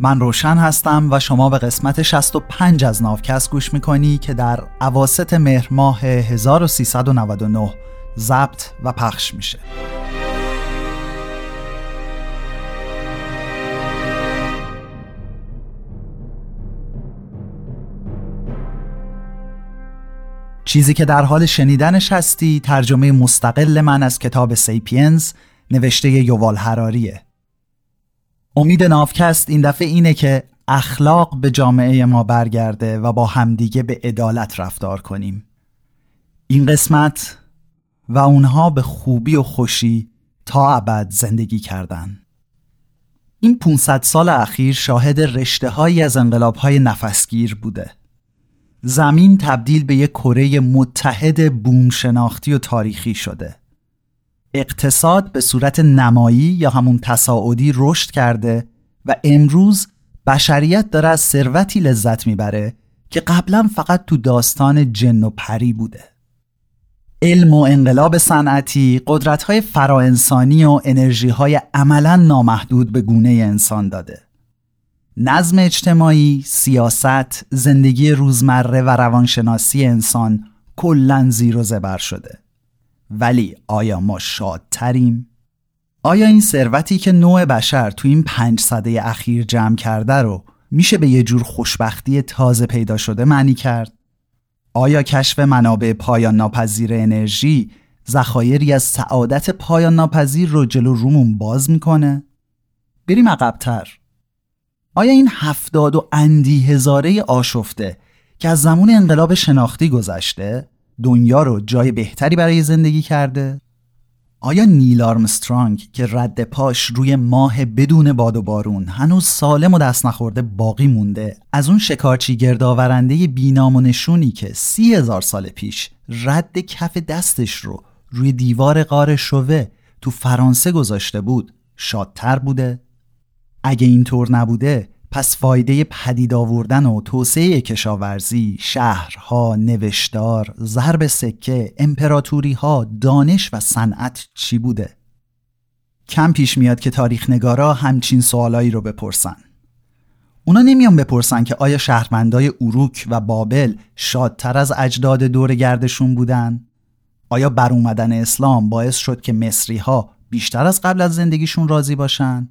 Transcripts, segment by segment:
من روشن هستم و شما به قسمت 65 از ناوکست گوش می‌کنی که در عواست مهر ماه 1399 ضبط و پخش میشه. چیزی که در حال شنیدنش هستی ترجمه مستقل من از کتاب سیپینز نوشته یووال هراریه امید نافکست این دفعه اینه که اخلاق به جامعه ما برگرده و با همدیگه به عدالت رفتار کنیم. این قسمت و اونها به خوبی و خوشی تا ابد زندگی کردن. این 500 سال اخیر شاهد رشته هایی از انقلاب های نفسگیر بوده. زمین تبدیل به یک کره متحد بوم شناختی و تاریخی شده. اقتصاد به صورت نمایی یا همون تصاعدی رشد کرده و امروز بشریت داره از ثروتی لذت می‌بره که قبلا فقط تو داستان جن و پری بوده. علم و انقلاب صنعتی قدرت‌های فراانسانی و انرژی‌های عملا نامحدود به گونه انسان داده. نظم اجتماعی، سیاست، زندگی روزمره و روانشناسی انسان کلا زیر و زبر شده. ولی آیا ما شادتریم؟ آیا این ثروتی که نوع بشر تو این پنج صده اخیر جمع کرده رو میشه به یه جور خوشبختی تازه پیدا شده معنی کرد؟ آیا کشف منابع پایان ناپذیر انرژی ذخایری از سعادت پایان ناپذیر رو جلو رومون باز می‌کنه؟ بریم عقبتر. آیا این هفتاد و اندی هزاره آشفته که از زمان انقلاب شناختی گذشته دنیا رو جای بهتری برای زندگی کرده؟ آیا نیل آرمسترانگ که رد پاش روی ماه بدون باد و بارون هنوز سالم و دست نخورده باقی مونده از اون شکارچی گردآورنده بینام و نشونی که سی هزار سال پیش رد کف دستش رو روی دیوار غار شوه تو فرانسه گذاشته بود شادتر بوده؟ اگه اینطور نبوده پس فایده پدید آوردن و توسعه کشاورزی، شهرها، نوشتار، ضرب سکه، امپراتوری ها، دانش و صنعت چی بوده؟ کم پیش میاد که تاریخ نگارا همچین سوالایی رو بپرسن. اونا نمیان بپرسن که آیا شهروندای اروک و بابل شادتر از اجداد دور گردشون بودن؟ آیا بر اومدن اسلام باعث شد که مصری ها بیشتر از قبل از زندگیشون راضی باشن؟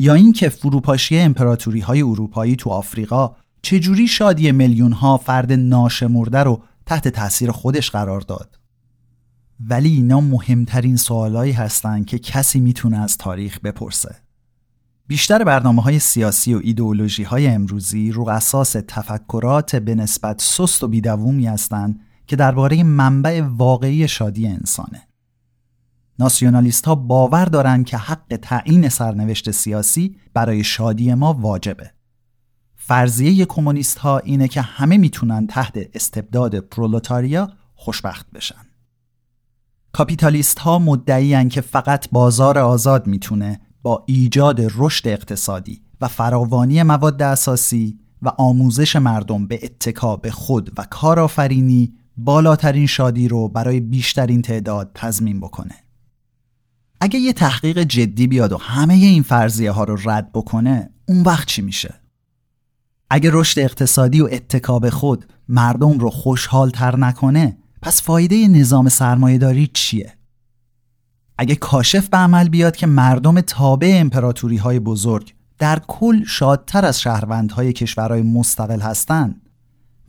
یا اینکه فروپاشی امپراتوری های اروپایی تو آفریقا چجوری شادی میلیون ها فرد ناشمرده رو تحت تاثیر خودش قرار داد؟ ولی اینا مهمترین سوالایی هستند که کسی می‌تونه از تاریخ بپرسه. بیشتر برنامه های سیاسی و ایدئولوژی های امروزی رو اساس تفکرات به نسبت سست و بیدوومی هستند که درباره منبع واقعی شادی انسانه. ناسیونالیست ها باور دارند که حق تعیین سرنوشت سیاسی برای شادی ما واجبه. فرضیه کمونیست ها اینه که همه می‌تونن تحت استبداد پرولتاریا خوشبخت بشن. کاپیتالیست ها مدعیان که فقط بازار آزاد می‌تونه با ایجاد رشد اقتصادی و فراوانی مواد اساسی و آموزش مردم به اتکا به خود و کارآفرینی بالاترین شادی رو برای بیشترین تعداد تضمین بکنه. اگه یه تحقیق جدی بیاد و همه این فرضیه ها رو رد بکنه اون وقت چی میشه؟ اگه رشد اقتصادی و اتکاب خود مردم رو خوشحال تر نکنه پس فایده نظام سرمایهداری چیه؟ اگه کاشف به عمل بیاد که مردم تابع امپراتوری های بزرگ در کل شادتر از شهروندهای کشورهای مستقل هستند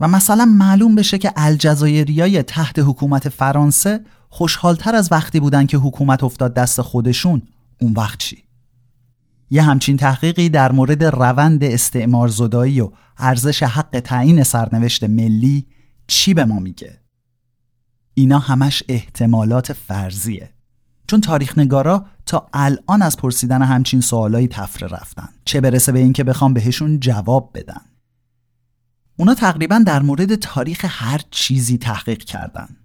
و مثلا معلوم بشه که الجزایریای تحت حکومت فرانسه خوشحالتر از وقتی بودن که حکومت افتاد دست خودشون اون وقت چی؟ یه همچین تحقیقی در مورد روند استعمار زدایی و ارزش حق تعیین سرنوشت ملی چی به ما میگه؟ اینا همش احتمالات فرضیه چون تاریخ نگارا تا الان از پرسیدن همچین سوالایی تفره رفتن چه برسه به اینکه بخوام بهشون جواب بدن اونا تقریبا در مورد تاریخ هر چیزی تحقیق کردن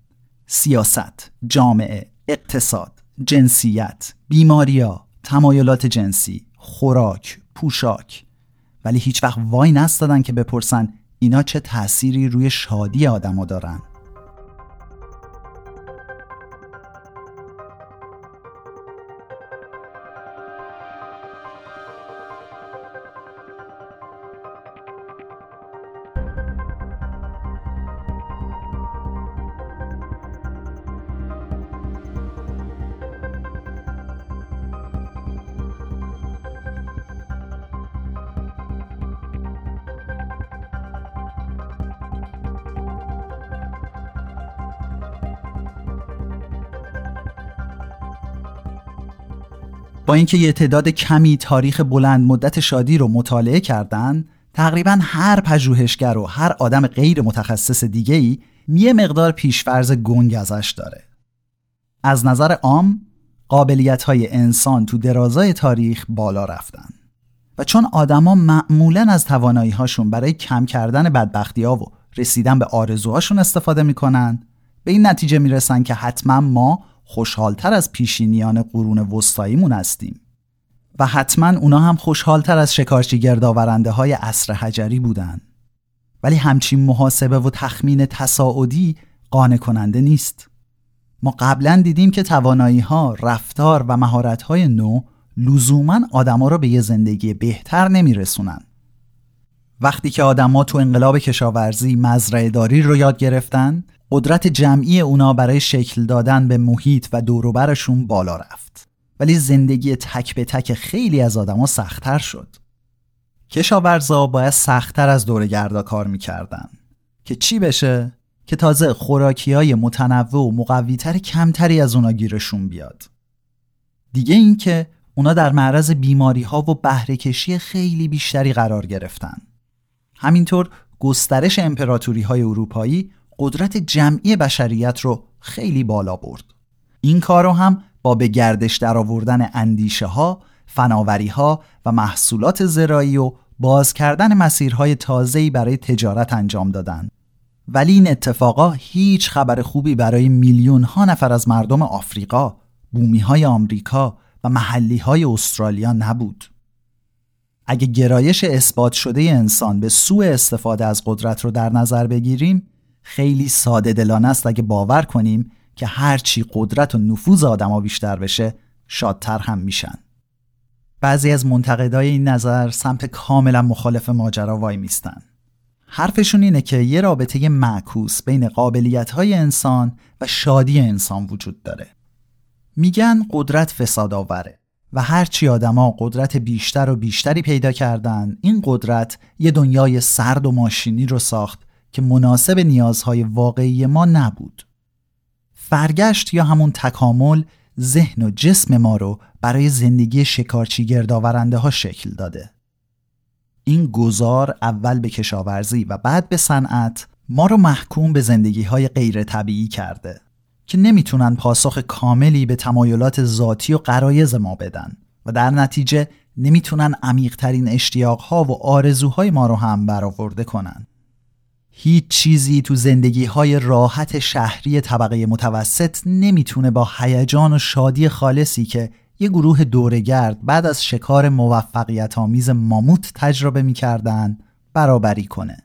سیاست، جامعه، اقتصاد، جنسیت، بیماریا، تمایلات جنسی، خوراک، پوشاک. ولی هیچ وقت وای نستادن که بپرسن اینا چه تأثیری روی شادی آدما دارن. با اینکه یه تعداد کمی تاریخ بلند مدت شادی رو مطالعه کردن تقریبا هر پژوهشگر و هر آدم غیر متخصص دیگه ای یه مقدار پیشفرز گنگ ازش داره. از نظر عام قابلیت های انسان تو درازای تاریخ بالا رفتن و چون آدما معمولا از توانایی هاشون برای کم کردن بدبختی ها و رسیدن به آرزوهاشون استفاده می‌کنن به این نتیجه می‌رسن که حتما ما خوشحالتر از پیشینیان قرون وسطاییمون هستیم. و حتما اونا هم خوشحالتر از شکارچی گردآورنده های عصر حجری بودن. ولی همچین محاسبه و تخمین تصاعدی قانع کننده نیست. ما قبلا دیدیم که توانایی ها، رفتار و مهارت های نو لزوما آدما رو به یه زندگی بهتر نمیرسونن. وقتی که آدما تو انقلاب کشاورزی مزرعه داری رو یاد گرفتن، قدرت جمعی اونا برای شکل دادن به محیط و دوروبرشون بالا رفت. ولی زندگی تک به تک خیلی از آدما سختتر شد. کشاورزا باید سختتر از دورگردا کار می‌کردن که چی بشه که تازه خوراکی های متنوع و مقویتر کمتری از اونا گیرشون بیاد دیگه این که اونا در معرض بیماری ها و بهرهکشی خیلی بیشتری قرار گرفتن همینطور گسترش امپراتوری های اروپایی قدرت جمعی بشریت رو خیلی بالا برد این کارو هم با به گردش درآوردن اندیشه ها، فناوری ها و محصولات زراعی و باز کردن مسیرهای تازه‌ای برای تجارت انجام دادن ولی این اتفاقا هیچ خبر خوبی برای میلیون ها نفر از مردم آفریقا، بومی های آمریکا و محلی های استرالیا نبود. اگه گرایش اثبات شده انسان به سوء استفاده از قدرت رو در نظر بگیریم خیلی ساده دلانه است اگه باور کنیم که هرچی قدرت و نفوذ آدما بیشتر بشه شادتر هم میشن. بعضی از منتقدای این نظر سمت کاملا مخالف ماجرا وای میستن. حرفشون اینه که یه رابطه معکوس بین قابلیت های انسان و شادی انسان وجود داره. میگن قدرت فساد آوره و هرچی آدما قدرت بیشتر و بیشتری پیدا کردن این قدرت یه دنیای سرد و ماشینی رو ساخت که مناسب نیازهای واقعی ما نبود. فرگشت یا همون تکامل ذهن و جسم ما رو برای زندگی شکارچی گردآورنده ها شکل داده. این گذار اول به کشاورزی و بعد به صنعت ما رو محکوم به زندگی های غیر طبیعی کرده که نمی‌تونن پاسخ کاملی به تمایلات ذاتی و قرایز ما بدن و در نتیجه نمی‌تونن عمیقترین اشتیاقها و آرزوهای ما رو هم برآورده کنن. هیچ چیزی تو زندگی های راحت شهری طبقه متوسط نمی‌تونه با هیجان و شادی خالصی که یه گروه دورگرد بعد از شکار موفقیت آمیز ماموت تجربه می‌کردن برابری کنه.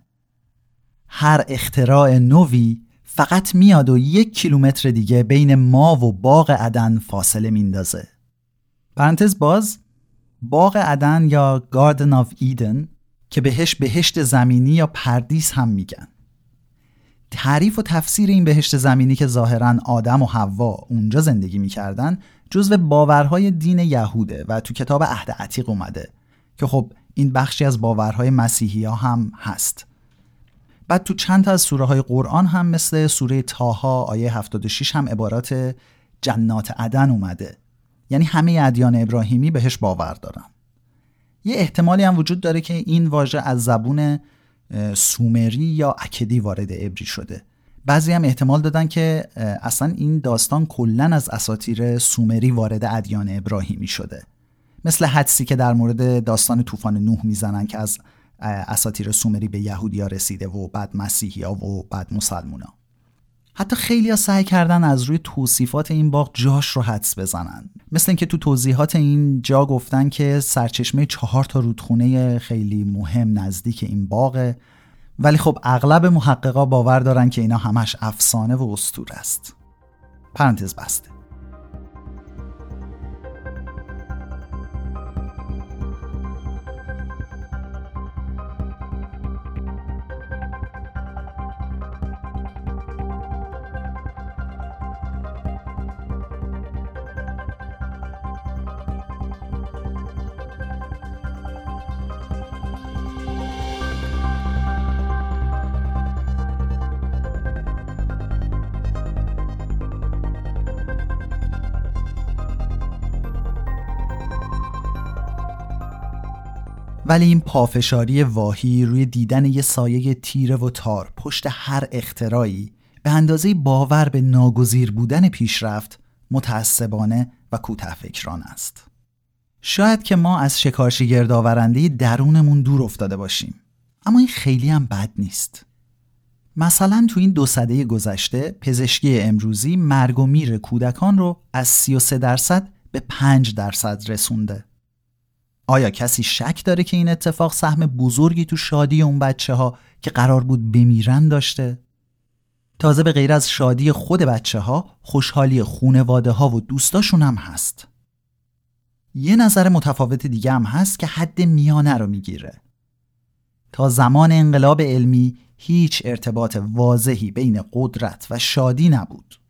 هر اختراع نوی فقط میاد و یک کیلومتر دیگه بین ما و باغ عدن فاصله میندازه. پرانتز باز باغ عدن یا گاردن آف ایدن که بهش بهشت زمینی یا پردیس هم میگن. تعریف و تفسیر این بهشت زمینی که ظاهرا آدم و حوا اونجا زندگی می‌کردن جزو باورهای دین یهوده و تو کتاب عهد عتیق اومده که خب این بخشی از باورهای مسیحی ها هم هست. بعد تو چند تا از سوره های قرآن هم مثل سوره تاها آیه 76 هم عبارات جنات عدن اومده. یعنی همه ادیان ابراهیمی بهش باور دارن. یه احتمالی هم وجود داره که این واژه از زبون سومری یا اکدی وارد عبری شده. بعضی هم احتمال دادن که اصلا این داستان کلا از اساتیر سومری وارد ادیان ابراهیمی شده. مثل حدسی که در مورد داستان طوفان نوح می‌زنن که از اساتیر سومری به یهودیا رسیده و بعد مسیحیا و بعد مسلمونا. حتی خیلی ها سعی کردن از روی توصیفات این باغ جاش رو حدس بزنن. مثل اینکه تو توضیحات این جا گفتن که سرچشمه چهار تا رودخونه خیلی مهم نزدیک این باغه. ولی خب اغلب محققا باور دارن که اینا همش افسانه و استور است. پرانتز بسته. ولی این پافشاری واهی روی دیدن یه سایه تیره و تار پشت هر اختراعی به اندازه باور به ناگزیر بودن پیشرفت متعصبانه و کوته فکران است. شاید که ما از شکارچی گردآورنده درونمون دور افتاده باشیم اما این خیلی هم بد نیست. مثلا تو این دو سده گذشته پزشکی امروزی مرگ و میر کودکان رو از 33 درصد به 5 درصد رسونده. آیا کسی شک داره که این اتفاق سهم بزرگی تو شادی اون بچه ها که قرار بود بمیرن داشته؟ تازه به غیر از شادی خود بچه ها خوشحالی خونواده ها و دوستاشون هم هست. یه نظر متفاوت دیگه هم هست که حد میانه رو می‌گیره. تا زمان انقلاب علمی هیچ ارتباط واضحی بین قدرت و شادی نبود.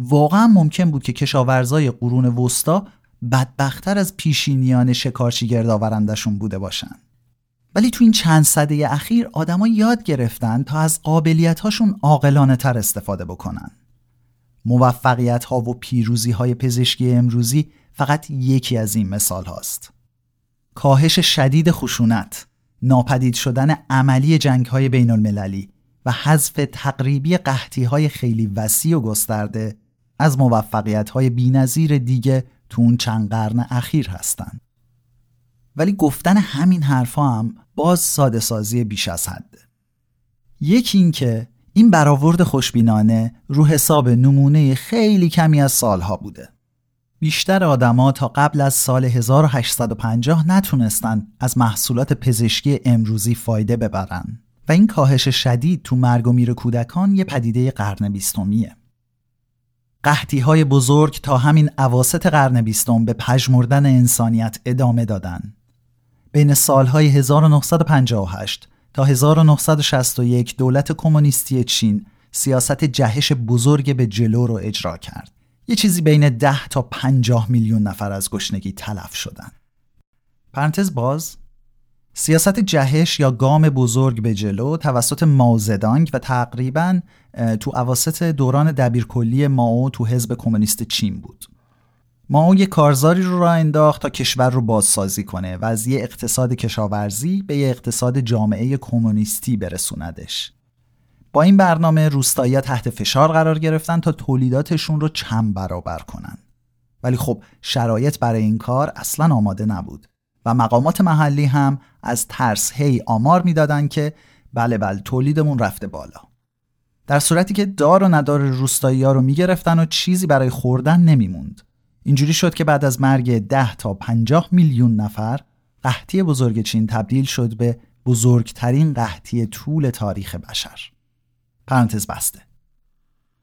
واقعا ممکن بود که کشاورزای قرون وسطا بدبختتر از پیشینیان شکارچی گردآورندشون بوده باشن. ولی تو این چند صده اخیر آدما یاد گرفتن تا از قابلیت هاشون عاقلانه تر استفاده بکنن. موفقیت ها و پیروزی های پزشکی امروزی فقط یکی از این مثال هاست. کاهش شدید خشونت، ناپدید شدن عملی جنگ های بین المللی و حذف تقریبی قحطی های خیلی وسیع و گسترده از موفقیت های دیگه تو اون چند قرن اخیر هستند. ولی گفتن همین حرفا هم باز ساده سازی بیش از حده. یکی این که این برآورد خوشبینانه رو حساب نمونه خیلی کمی از سالها بوده. بیشتر آدما تا قبل از سال 1850 نتونستن از محصولات پزشکی امروزی فایده ببرن و این کاهش شدید تو مرگ و میر کودکان یه پدیده قرن بیستمیه. قحطی های بزرگ تا همین عواست قرن بیستم به پژمردن انسانیت ادامه دادن. بین سالهای 1958 تا 1961 دولت کمونیستی چین سیاست جهش بزرگ به جلو رو اجرا کرد. یه چیزی بین 10 تا 50 میلیون نفر از گشنگی تلف شدن. پرانتز باز سیاست جهش یا گام بزرگ به جلو توسط ماوزدانگ و تقریبا تو عواست دوران دبیرکلی ماو تو حزب کمونیست چین بود. ماو یه کارزاری رو راه انداخت تا کشور رو بازسازی کنه و از یه اقتصاد کشاورزی به یه اقتصاد جامعه کمونیستی برسوندش. با این برنامه روستایی تحت فشار قرار گرفتن تا تولیداتشون رو چند برابر کنن. ولی خب شرایط برای این کار اصلا آماده نبود و مقامات محلی هم از ترس هی آمار می‌دادن که بله بله تولیدمون رفته بالا. در صورتی که دار و ندار روستایی ها رو می‌گرفتن و چیزی برای خوردن نمیموند. اینجوری شد که بعد از مرگ 10 تا 50 میلیون نفر قحطی بزرگ چین تبدیل شد به بزرگترین قحطی طول تاریخ بشر. پرانتز بسته.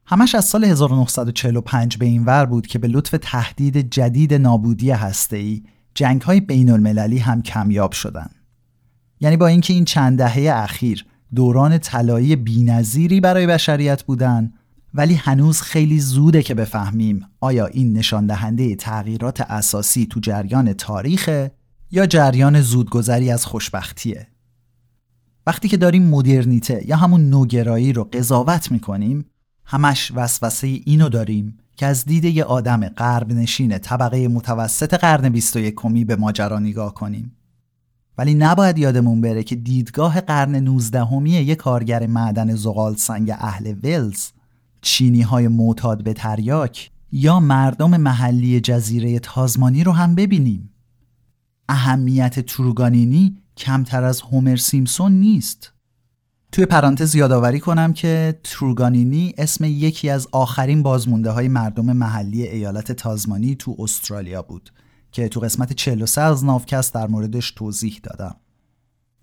همش از سال 1945 به این ور بود که به لطف تهدید جدید نابودی هسته‌ای جنگ های بین المللی هم کمیاب شدند. یعنی با اینکه این چند دهه اخیر دوران طلایی بینظیری برای بشریت بودن ولی هنوز خیلی زوده که بفهمیم آیا این نشان دهنده تغییرات اساسی تو جریان تاریخ یا جریان زودگذری از خوشبختیه وقتی که داریم مدرنیته یا همون نوگرایی رو قضاوت می‌کنیم همش وسوسه اینو داریم که از دید یه آدم غرب نشین طبقه متوسط قرن 21 به ماجرا نگاه کنیم. ولی نباید یادمون بره که دیدگاه قرن 19 همی یک کارگر معدن زغال سنگ اهل ولز چینی های معتاد به تریاک یا مردم محلی جزیره تازمانی رو هم ببینیم. اهمیت تروگانینی کمتر از هومر سیمسون نیست. توی پرانتز یادآوری کنم که تروگانینی اسم یکی از آخرین بازمونده های مردم محلی ایالت تازمانی تو استرالیا بود که تو قسمت 43 از نافکست در موردش توضیح دادم.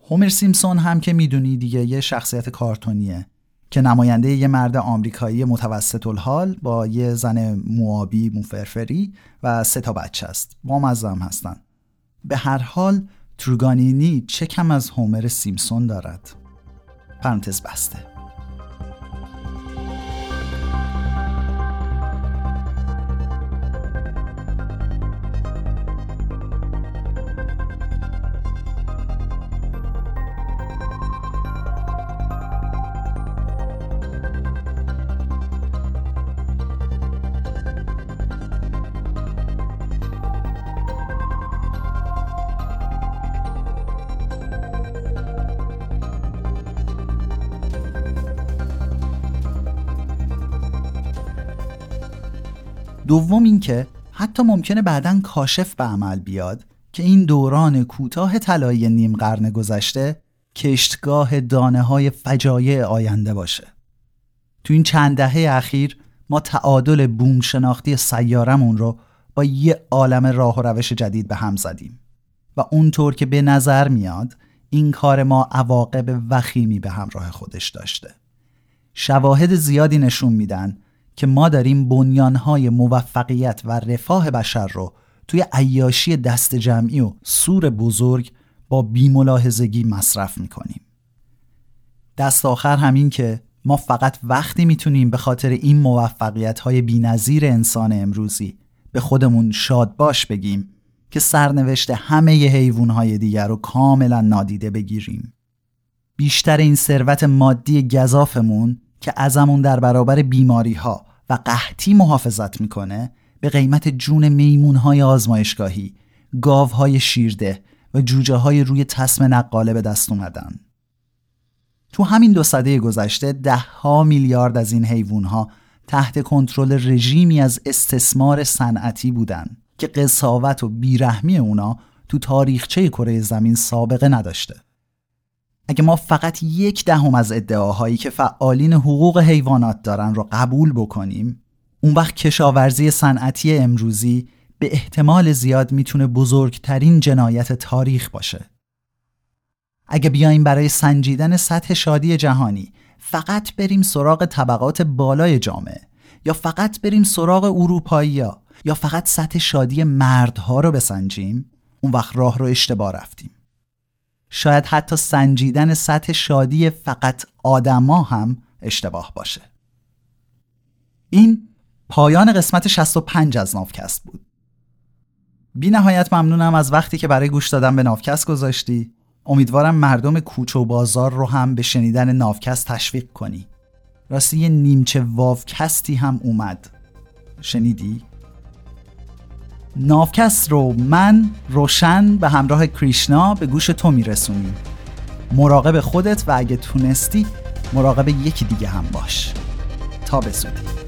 هومر سیمسون هم که می‌دونی دیگه یه شخصیت کارتونیه که نماینده یه مرد آمریکایی متوسط الحال با یه زن موابی موفرفری و سه تا بچه است. با هم هستن. به هر حال تروگانینی چه کم از هومر سیمسون دارد. پرانتز بسته. دوم اینکه حتی ممکنه بعدا کاشف به عمل بیاد که این دوران کوتاه طلایی نیم قرن گذشته کشتگاه دانه های فجایع آینده باشه. تو این چند دهه اخیر ما تعادل بوم شناختی سیارمون رو با یه عالم راه و روش جدید به هم زدیم و اونطور که به نظر میاد این کار ما عواقب وخیمی به همراه خودش داشته. شواهد زیادی نشون میدن که ما داریم بنیانهای موفقیت و رفاه بشر رو توی عیاشی دست جمعی و سور بزرگ با بیملاحظگی مصرف می‌کنیم. دست آخر همین که ما فقط وقتی می‌تونیم به خاطر این موفقیت های بی انسان امروزی به خودمون شاد باش بگیم که سرنوشت همه حیوان های دیگر رو کاملا نادیده بگیریم. بیشتر این ثروت مادی گذافمون که ازمون در برابر بیماری ها و قحطی محافظت می‌کنه به قیمت جون میمون های آزمایشگاهی گاو های شیرده و جوجه های روی تسم نقاله به دست اومدن تو همین دو سده گذشته ده ها میلیارد از این حیوان ها تحت کنترل رژیمی از استثمار صنعتی بودن که قصاوت و بیرحمی اونا تو تاریخچه کره زمین سابقه نداشته. اگه ما فقط یک دهم از ادعاهایی که فعالین حقوق حیوانات دارن رو قبول بکنیم اون وقت کشاورزی صنعتی امروزی به احتمال زیاد می‌تونه بزرگترین جنایت تاریخ باشه. اگه بیایم برای سنجیدن سطح شادی جهانی فقط بریم سراغ طبقات بالای جامعه یا فقط بریم سراغ اروپایی یا فقط سطح شادی مردها رو بسنجیم اون وقت راه رو اشتباه رفتیم شاید حتی سنجیدن سطح شادی فقط آدما هم اشتباه باشه. این پایان قسمت 65 از نافکست بود. بی نهایت ممنونم از وقتی که برای گوش دادن به نافکست گذاشتی. امیدوارم مردم کوچه و بازار رو هم به شنیدن نافکست تشویق کنی. راستی یه نیمچه واوکستی هم اومد. شنیدی؟ نافکست رو من روشن به همراه کریشنا به گوش تو میرسونیم. مراقب خودت و اگه تونستی مراقب یکی دیگه هم باش. تا بسودی